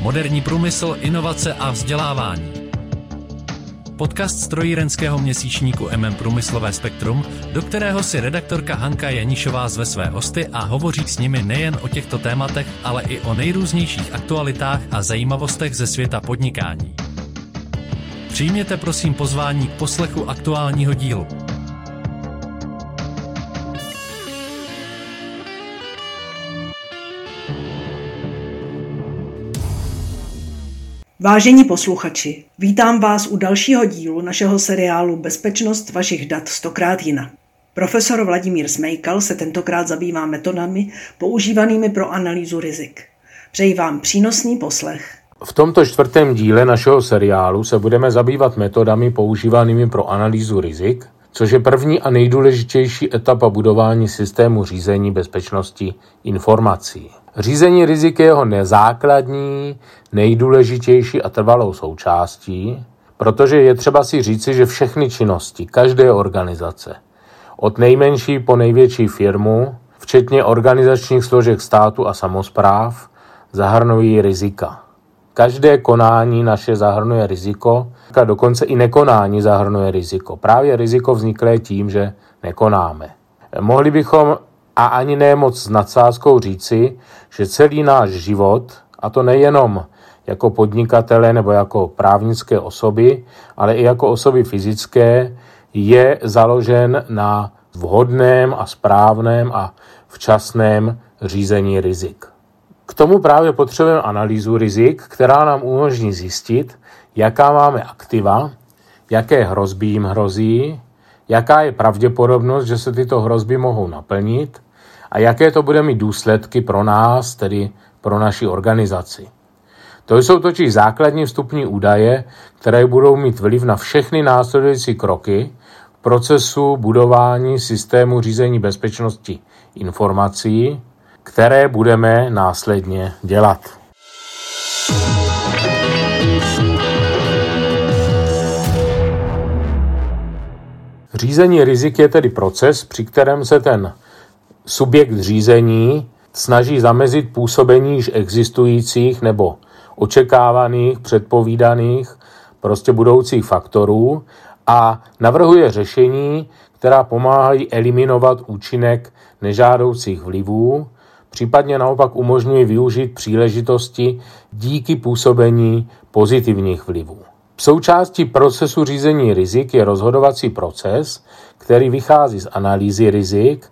moderní průmysl, inovace a vzdělávání. Podcast strojírenského měsíčníku MM Průmyslové spektrum, do kterého si redaktorka Hanka Janišová zve své hosty a hovoří s nimi nejen o těchto tématech, ale i o nejrůznějších aktualitách a zajímavostech ze světa podnikání. Přijměte prosím pozvání k poslechu aktuálního dílu. Vážení posluchači, vítám vás u dalšího dílu našeho seriálu Bezpečnost vašich dat stokrát jinak. Profesor Vladimír Smejkal se tentokrát zabývá metodami používanými pro analýzu rizik. Přeji vám přínosný poslech. V tomto čtvrtém díle našeho seriálu se budeme zabývat metodami používanými pro analýzu rizik, což je první a nejdůležitější etapa budování systému řízení bezpečnosti informací. Řízení rizik je jeho nezákladní, nejdůležitější a trvalou součástí, protože je třeba si říci, že všechny činnosti každé organizace, od nejmenší po největší firmu, včetně organizačních složek státu a samozpráv, zahrnují rizika. Každé konání naše zahrnuje riziko, a dokonce i nekonání zahrnuje riziko. Právě riziko vzniklé tím, že nekonáme. Mohli bychom a ani ne moc s nadsázkou říci, že celý náš život, a to nejenom jako podnikatele nebo jako právnické osoby, ale i jako osoby fyzické, je založen na vhodném a správném a včasném řízení rizik. K tomu právě potřebujeme analýzu rizik, která nám umožní zjistit, jaká máme aktiva, jaké hrozby jim hrozí, jaká je pravděpodobnost, že se tyto hrozby mohou naplnit a jaké to bude mít důsledky pro nás, tedy pro naši organizaci. To jsou totiž základní vstupní údaje, které budou mít vliv na všechny následující kroky v procesu budování systému řízení bezpečnosti informací, které budeme následně dělat. Řízení rizik je tedy proces, při kterém se ten subjekt řízení snaží zamezit působení již existujících nebo očekávaných, předpovídaných, prostě budoucích faktorů a navrhuje řešení, která pomáhají eliminovat účinek nežádoucích vlivů, případně naopak umožňují využít příležitosti díky působení pozitivních vlivů. Součástí procesu řízení rizik je rozhodovací proces, který vychází z analýzy rizik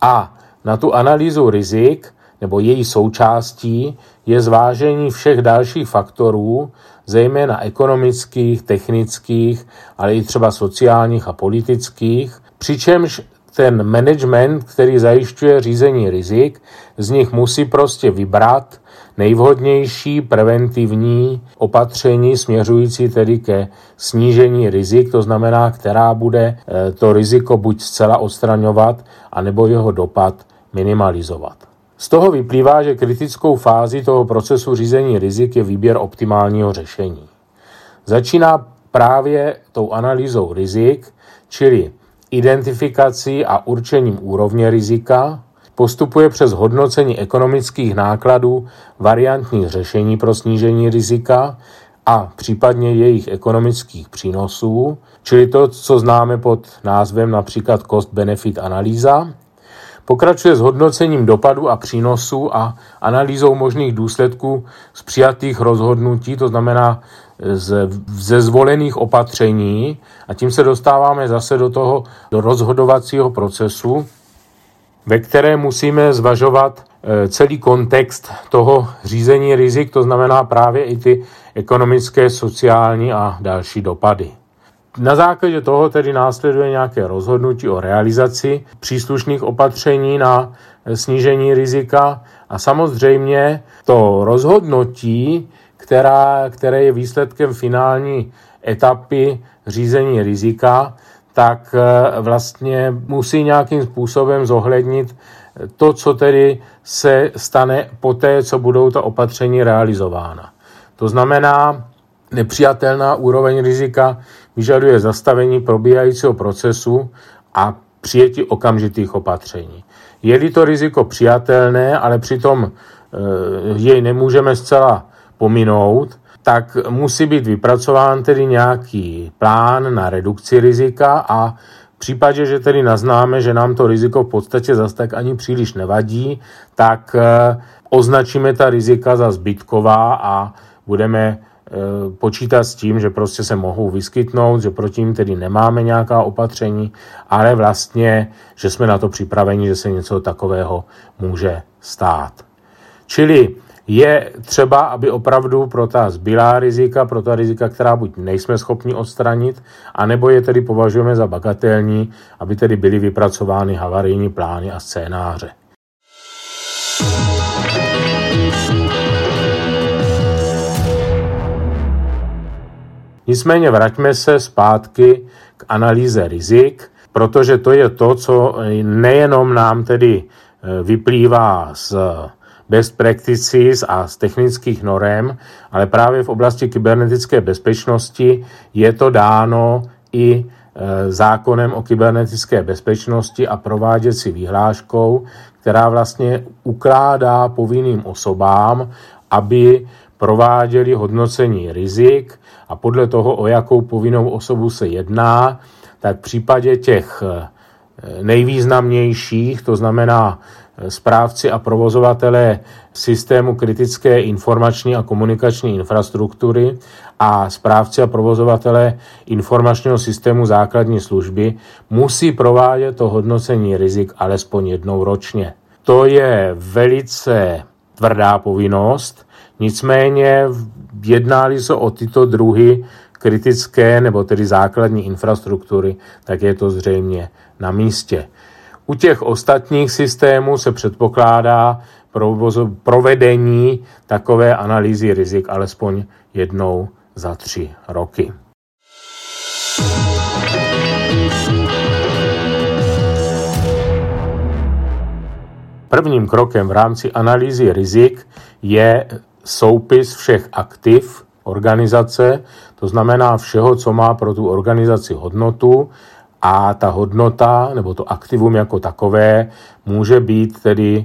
a na tu analýzu rizik nebo její součástí je zvážení všech dalších faktorů, zejména ekonomických, technických, ale i třeba sociálních a politických, přičemž ten management, který zajišťuje řízení rizik, z nich musí prostě vybrat nejvhodnější preventivní opatření směřující tedy ke snížení rizik, to znamená, která bude eh, to riziko buď zcela odstraňovat, anebo jeho dopad minimalizovat. Z toho vyplývá, že kritickou fází toho procesu řízení rizik je výběr optimálního řešení. Začíná právě tou analýzou rizik, čili identifikací a určením úrovně rizika, postupuje přes hodnocení ekonomických nákladů variantních řešení pro snížení rizika a případně jejich ekonomických přínosů, čili to, co známe pod názvem například cost-benefit analýza, Pokračuje s hodnocením dopadu a přínosu a analýzou možných důsledků z přijatých rozhodnutí, to znamená ze zvolených opatření. A tím se dostáváme zase do toho do rozhodovacího procesu, ve které musíme zvažovat e, celý kontext toho řízení rizik, to znamená právě i ty ekonomické, sociální a další dopady. Na základě toho tedy následuje nějaké rozhodnutí o realizaci příslušných opatření na snížení rizika a samozřejmě to rozhodnutí, která, které je výsledkem finální etapy řízení rizika, tak eh, vlastně musí nějakým způsobem zohlednit to, co tedy se stane poté, co budou ta opatření realizována. To znamená, nepřijatelná úroveň rizika vyžaduje zastavení probíhajícího procesu a přijetí okamžitých opatření. Je-li to riziko přijatelné, ale přitom e, jej nemůžeme zcela pominout, tak musí být vypracován tedy nějaký plán na redukci rizika a v případě, že tedy naznáme, že nám to riziko v podstatě zase tak ani příliš nevadí, tak eh, označíme ta rizika za zbytková a budeme eh, počítat s tím, že prostě se mohou vyskytnout, že proti ním tedy nemáme nějaká opatření, ale vlastně, že jsme na to připraveni, že se něco takového může stát. Čili je třeba, aby opravdu pro ta zbylá rizika, pro ta rizika, která buď nejsme schopni odstranit, anebo je tedy považujeme za bagatelní, aby tedy byly vypracovány havarijní plány a scénáře. Nicméně vraťme se zpátky k analýze rizik, protože to je to, co nejenom nám tedy eh, vyplývá z best practices a z technických norem, ale právě v oblasti kybernetické bezpečnosti je to dáno i e, zákonem o kybernetické bezpečnosti a prováděcí výhláškou, která vlastně ukládá povinným osobám, aby prováděli hodnocení rizik a podle toho, o jakou povinnou osobu se jedná, tak v případě těch e, nejvýznamnějších, to znamená správci a provozovatelé systému kritické informační a komunikační infrastruktury a správci a provozovatelé informačního systému základní služby musí provádět to hodnocení rizik alespoň jednou ročně. To je velice tvrdá povinnost, nicméně jednáli se o tyto druhy kritické nebo tedy základní infrastruktury, tak je to zřejmě na místě. U těch ostatních systémů se předpokládá provedení takové analýzy rizik alespoň jednou za tři roky. Prvním krokem v rámci analýzy rizik je soupis všech aktiv organizace, to znamená všeho, co má pro tu organizaci hodnotu a ta hodnota nebo to aktivum jako takové může být tedy e,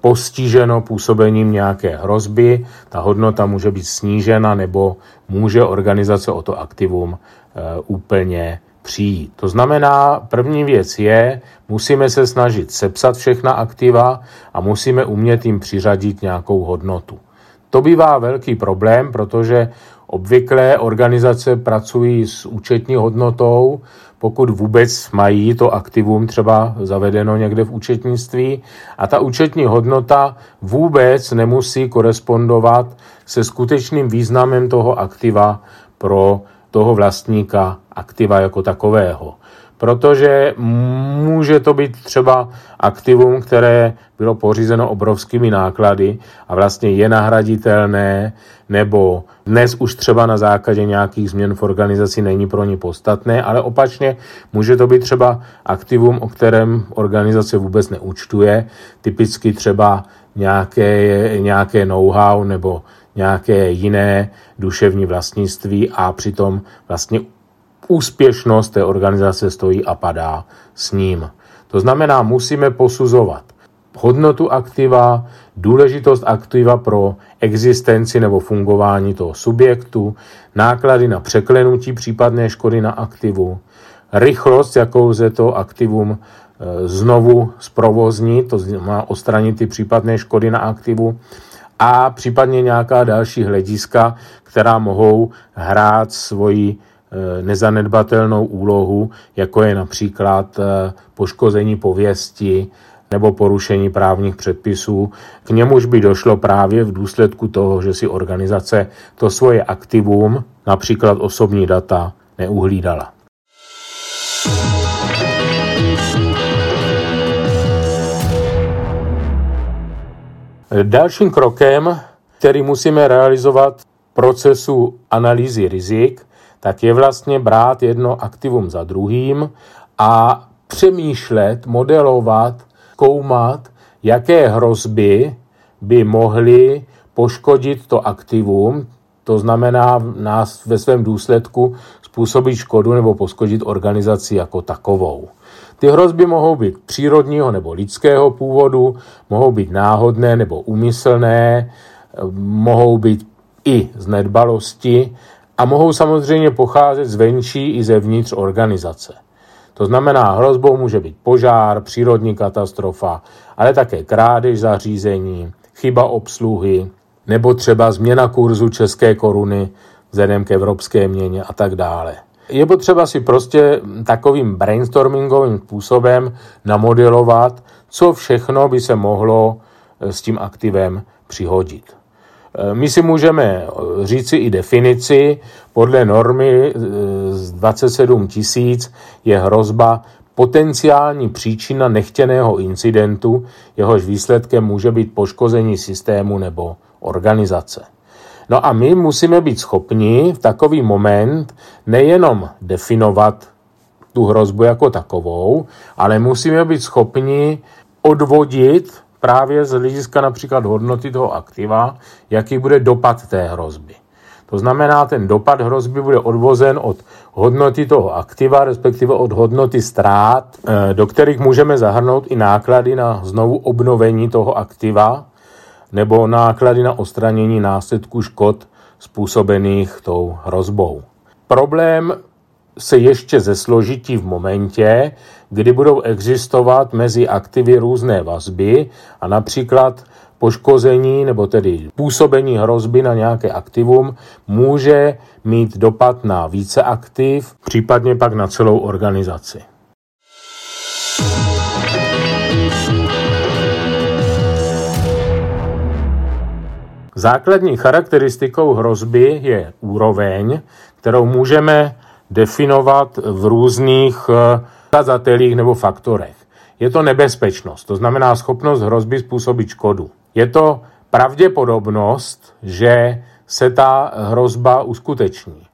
postiženo působením nějaké hrozby, ta hodnota může být snížena nebo může organizace o to aktivum e, úplně přijít. To znamená, první věc je, musíme se snažit sepsat všechna aktiva a musíme umět jim přiřadit nějakou hodnotu. To bývá velký problém, protože obvykle organizace pracují s účetní hodnotou, pokud vůbec mají to aktivum třeba zavedeno někde v účetnictví. A ta účetní hodnota vůbec nemusí korespondovat se skutečným významem toho aktiva pro toho vlastníka aktiva jako takového protože může to být třeba aktivum, které bylo pořízeno obrovskými náklady a vlastně je nahraditelné, nebo dnes už třeba na základě nějakých změn v organizaci není pro ně podstatné, ale opačně může to být třeba aktivum, o kterém organizace vůbec neúčtuje, typicky třeba nějaké, nějaké know-how nebo nějaké jiné duševní vlastnictví a přitom vlastně úspěšnost té organizace stojí a padá s ním. To znamená, musíme posuzovat hodnotu aktiva, důležitost aktiva pro existenci nebo fungování toho subjektu, náklady na překlenutí případné škody na aktivu, rychlost, jakou se to aktivum e, znovu zprovoznit, to znamená odstranit ty případné škody na aktivu a případně nějaká další hlediska, která mohou hrát svoji nezanedbatelnou úlohu, jako je například eh, poškození pověsti nebo porušení právních předpisů. K němuž by došlo právě v důsledku toho, že si organizace to svoje aktivum, například osobní data, neuhlídala. Dalším krokem, který musíme realizovat v procesu analýzy rizik, tak je vlastně brát jedno aktivum za druhým a přemýšlet, modelovat, koumat, jaké hrozby by mohly poškodit to aktivum, to znamená nás ve svém důsledku způsobit škodu nebo poškodit organizaci jako takovou. Ty hrozby mohou být přírodního nebo lidského původu, mohou být náhodné nebo úmyslné, mohou být i z nedbalosti a mohou samozřejmě pocházet zvenčí i zevnitř organizace. To znamená, hrozbou může být požár, přírodní katastrofa, ale také krádež zařízení, chyba obsluhy, nebo třeba změna kurzu české koruny vzhledem k evropské měně a tak dále. Je potřeba si prostě takovým brainstormingovým způsobem namodelovat, co všechno by se mohlo s tím aktivem přihodit. Eh, my si můžeme eh, říci i definici. Podle normy z 27 tisíc je hrozba potenciální příčina nechtěného incidentu, jehož výsledkem může být poškození systému nebo organizace. No a my musíme být schopni v takový moment nejenom definovat tu hrozbu jako takovou, ale musíme být schopni odvodit právě z hlediska například hodnoty toho aktiva, jaký bude dopad té hrozby. To znamená, ten dopad hrozby bude odvozen od hodnoty toho aktiva, respektive od hodnoty ztrát, eh, do kterých můžeme zahrnout i náklady na znovu obnovení toho aktiva, nebo náklady na odstranění následků škod způsobených tou hrozbou. Problém se ještě zesložití v momentě, kdy budou existovat mezi aktivy různé vazby a například poškození nebo tedy působení hrozby na nějaké aktivum může mít dopad na více aktiv, případně pak na celou organizaci. Základní charakteristikou hrozby je úroveň, kterou můžeme definovat v různých ukazatelích eh, nebo faktorech. Je to nebezpečnost, to znamená schopnost hrozby způsobit škodu. Je to pravděpodobnost, že se ta hrozba uskuteční.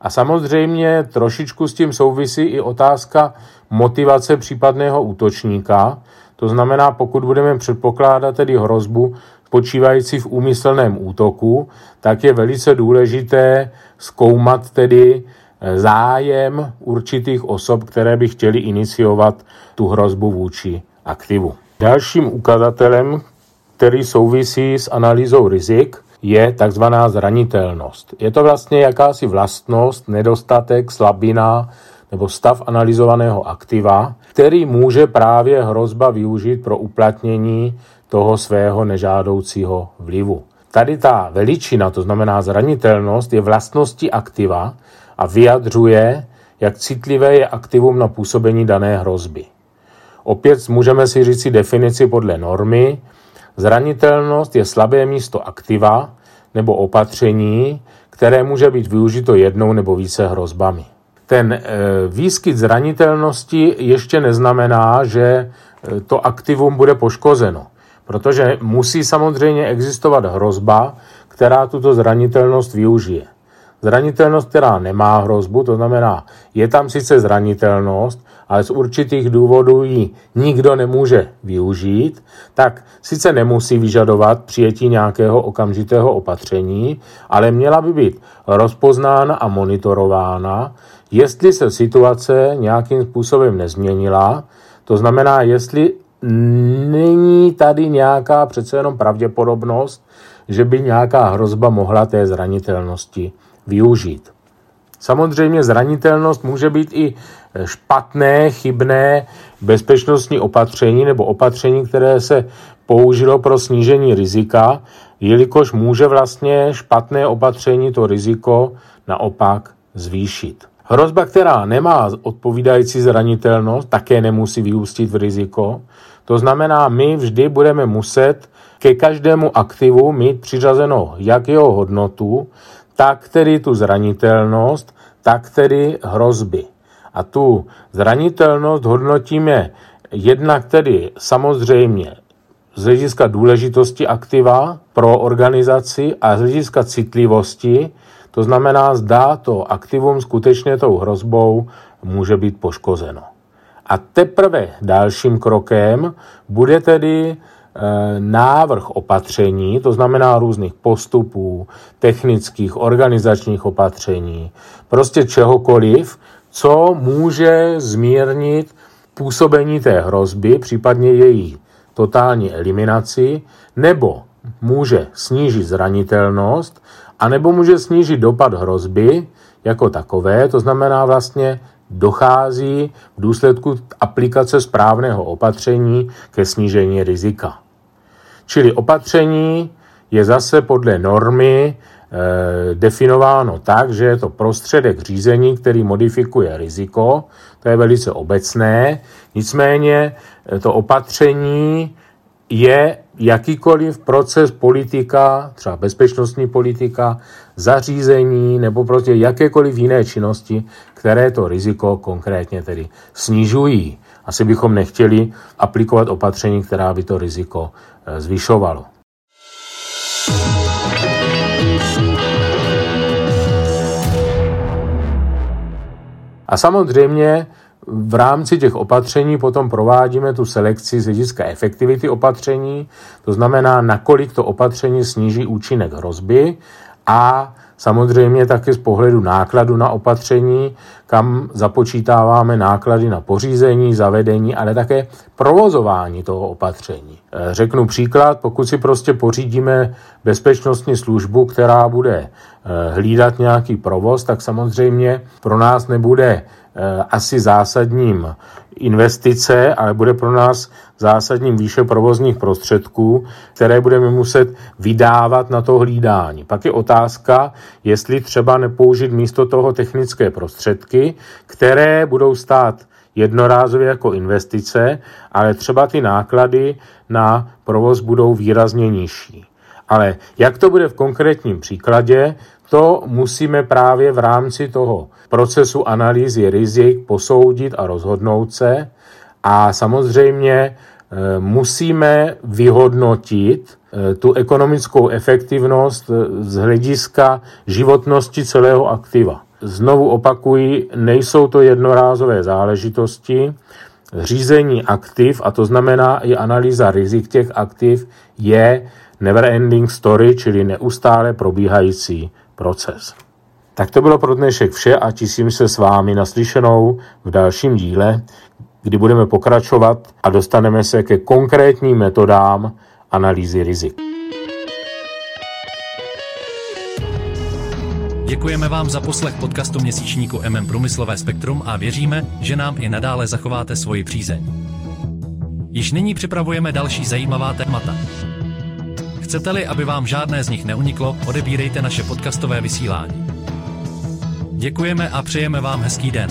A samozřejmě trošičku s tím souvisí i otázka motivace případného útočníka. To znamená, pokud budeme předpokládat tedy hrozbu spočívající v úmyslném útoku, tak je velice důležité zkoumat tedy zájem určitých osob, které by chtěli iniciovat tu hrozbu vůči aktivu. Dalším ukazatelem, který souvisí s analýzou rizik, je takzvaná zranitelnost. Je to vlastně jakási vlastnost, nedostatek, slabina nebo stav analyzovaného aktiva, který může právě hrozba využít pro uplatnění toho svého nežádoucího vlivu. Tady ta veličina, to znamená zranitelnost, je vlastností aktiva a vyjadřuje, jak citlivé je aktivum na působení dané hrozby. Opět můžeme si říci definici podle normy. Zranitelnost je slabé místo aktiva nebo opatření, které může být využito jednou nebo více hrozbami. Ten e, výskyt zranitelnosti ještě neznamená, že e, to aktivum bude poškozeno. Protože musí samozřejmě existovat hrozba, která tuto zranitelnost využije. Zranitelnost, která nemá hrozbu, to znamená, je tam sice zranitelnost, ale z určitých důvodů ji nikdo nemůže využít, tak sice nemusí vyžadovat přijetí nějakého okamžitého opatření, ale měla by být rozpoznána a monitorována, jestli se situace nějakým způsobem nezměnila, to znamená, jestli není tady nějaká přece jenom pravděpodobnost, že by nějaká hrozba mohla té zranitelnosti využít. Samozřejmě zranitelnost může být i špatné, chybné bezpečnostní opatření nebo opatření, které se použilo pro snížení rizika, jelikož může vlastně špatné opatření to riziko naopak zvýšit. Hrozba, která nemá odpovídající zranitelnost, také nemusí vyústit v riziko. To znamená, my vždy budeme muset ke každému aktivu mít přiřazenou jak jeho hodnotu, tak tedy tu zranitelnost, tak tedy hrozby. A tu zranitelnost hodnotíme jednak tedy samozřejmě z hlediska důležitosti aktiva pro organizaci a z hlediska citlivosti, to znamená, zdá to aktivum skutečně tou hrozbou může být poškozeno. A teprve dalším krokem bude tedy návrh opatření, to znamená různých postupů, technických, organizačních opatření, prostě čehokoliv, co může zmírnit působení té hrozby, případně její totální eliminaci, nebo může snížit zranitelnost, anebo může snížit dopad hrozby jako takové, to znamená vlastně dochází v důsledku aplikace správného opatření ke snížení rizika. Čili opatření je zase podle normy e, definováno tak, že je to prostředek řízení, který modifikuje riziko, to je velice obecné, nicméně eh, to opatření je jakýkoliv proces politika, třeba bezpečnostní politika, zařízení nebo prostě jakékoliv jiné činnosti, které to riziko konkrétně tedy snižují. Asi bychom nechtěli aplikovat opatření, která by to riziko zvyšovalo. A samozřejmě v rámci těch opatření potom provádíme tu selekci z hlediska efektivity opatření, to znamená, nakolik to opatření sníží účinek hrozby a samozřejmě taky z pohledu nákladu na opatření, kam započítáváme náklady na pořízení, zavedení, ale také provozování toho opatření. E, řeknu příklad, pokud si prostě pořídíme bezpečnostní službu, která bude e, hlídat nějaký provoz, tak samozřejmě pro nás nebude Eh, asi zásadním investice, ale bude pro nás zásadním výše provozních prostředků, které budeme muset vydávat na to hlídání. Pak je otázka, jestli třeba nepoužít místo toho technické prostředky, které budou stát jednorázově jako investice, ale třeba ty náklady na provoz budou výrazně nižší. Ale jak to bude v konkrétním příkladě, to musíme právě v rámci toho procesu analýzy rizik posoudit a rozhodnout se. A samozřejmě e, musíme vyhodnotit e, tu ekonomickou efektivnost e, z hlediska životnosti celého aktiva. Znovu opakuji, nejsou to jednorázové záležitosti. Řízení aktiv, a to znamená i analýza rizik těch aktiv, je never ending story, čili neustále probíhající proces. Tak to bylo pro dnešek vše a těším se s vámi naslyšenou v dalším díle, kdy budeme pokračovat a dostaneme se ke konkrétním metodám analýzy rizik. Děkujeme vám za poslech podcastu měsíčníku MM Průmyslové spektrum a věříme, že nám i nadále zachováte svoji přízeň. Již nyní připravujeme další zajímavá témata. Chcete-li, aby vám žádné z nich neuniklo, odebírejte naše podcastové vysílání. Děkujeme a přejeme vám hezký den.